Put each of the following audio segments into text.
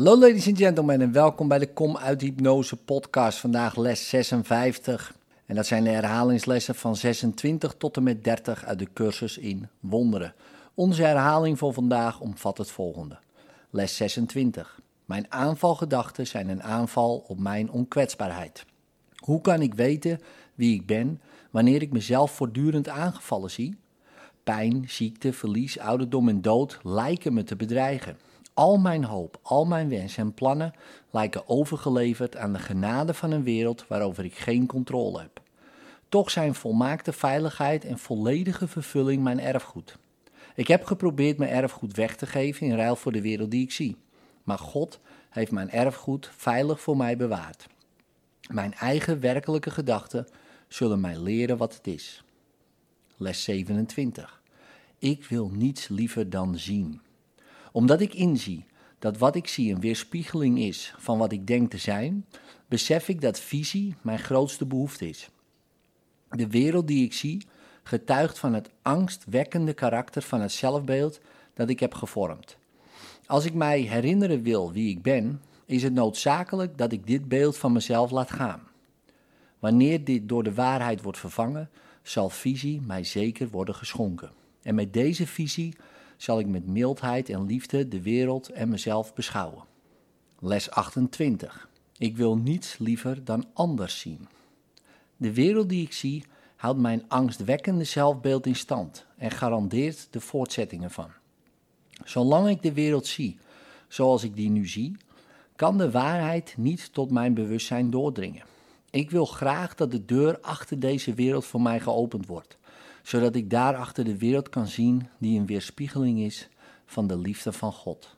Hallo ladies and gentlemen en welkom bij de Kom uit Hypnose podcast. Vandaag les 56 en dat zijn de herhalingslessen van 26 tot en met 30 uit de cursus in wonderen. Onze herhaling voor vandaag omvat het volgende. Les 26. Mijn aanvalgedachten zijn een aanval op mijn onkwetsbaarheid. Hoe kan ik weten wie ik ben wanneer ik mezelf voortdurend aangevallen zie? Pijn, ziekte, verlies, ouderdom en dood lijken me te bedreigen. Al mijn hoop, al mijn wensen en plannen lijken overgeleverd aan de genade van een wereld waarover ik geen controle heb. Toch zijn volmaakte veiligheid en volledige vervulling mijn erfgoed. Ik heb geprobeerd mijn erfgoed weg te geven in ruil voor de wereld die ik zie. Maar God heeft mijn erfgoed veilig voor mij bewaard. Mijn eigen werkelijke gedachten zullen mij leren wat het is. Les 27. Ik wil niets liever dan zien. Omdat ik inzie dat wat ik zie een weerspiegeling is van wat ik denk te zijn, besef ik dat visie mijn grootste behoefte is. De wereld die ik zie getuigt van het angstwekkende karakter van het zelfbeeld dat ik heb gevormd. Als ik mij herinneren wil wie ik ben, is het noodzakelijk dat ik dit beeld van mezelf laat gaan. Wanneer dit door de waarheid wordt vervangen, zal visie mij zeker worden geschonken. En met deze visie zal ik met mildheid en liefde de wereld en mezelf beschouwen. Les 28. Ik wil niets liever dan anders zien. De wereld die ik zie houdt mijn angstwekkende zelfbeeld in stand en garandeert de voortzetting ervan. Zolang ik de wereld zie zoals ik die nu zie, kan de waarheid niet tot mijn bewustzijn doordringen. Ik wil graag dat de deur achter deze wereld voor mij geopend wordt, zodat ik daarachter de wereld kan zien die een weerspiegeling is van de liefde van God.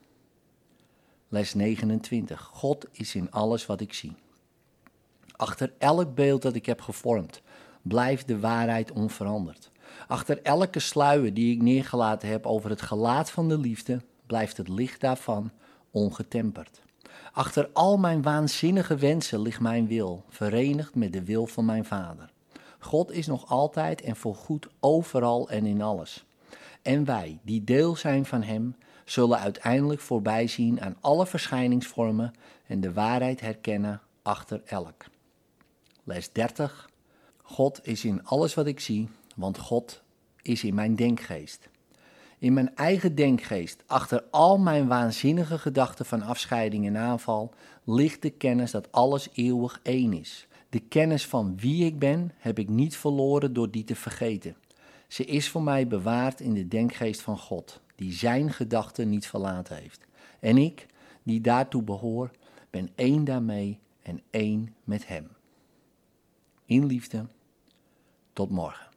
Les 29. God is in alles wat ik zie. Achter elk beeld dat ik heb gevormd, blijft de waarheid onveranderd. Achter elke sluier die ik neergelaten heb over het gelaat van de liefde, blijft het licht daarvan ongetemperd. Achter al mijn waanzinnige wensen ligt mijn wil, verenigd met de wil van mijn Vader. God is nog altijd en voorgoed overal en in alles. En wij, die deel zijn van Hem, zullen uiteindelijk voorbij zien aan alle verschijningsvormen en de waarheid herkennen achter elk. Les 30. God is in alles wat ik zie, want God is in mijn denkgeest. In mijn eigen denkgeest, achter al mijn waanzinnige gedachten van afscheiding en aanval, ligt de kennis dat alles eeuwig één is. De kennis van wie ik ben heb ik niet verloren door die te vergeten. Ze is voor mij bewaard in de denkgeest van God, die zijn gedachten niet verlaten heeft. En ik, die daartoe behoor, ben één daarmee en één met Hem. In liefde, tot morgen.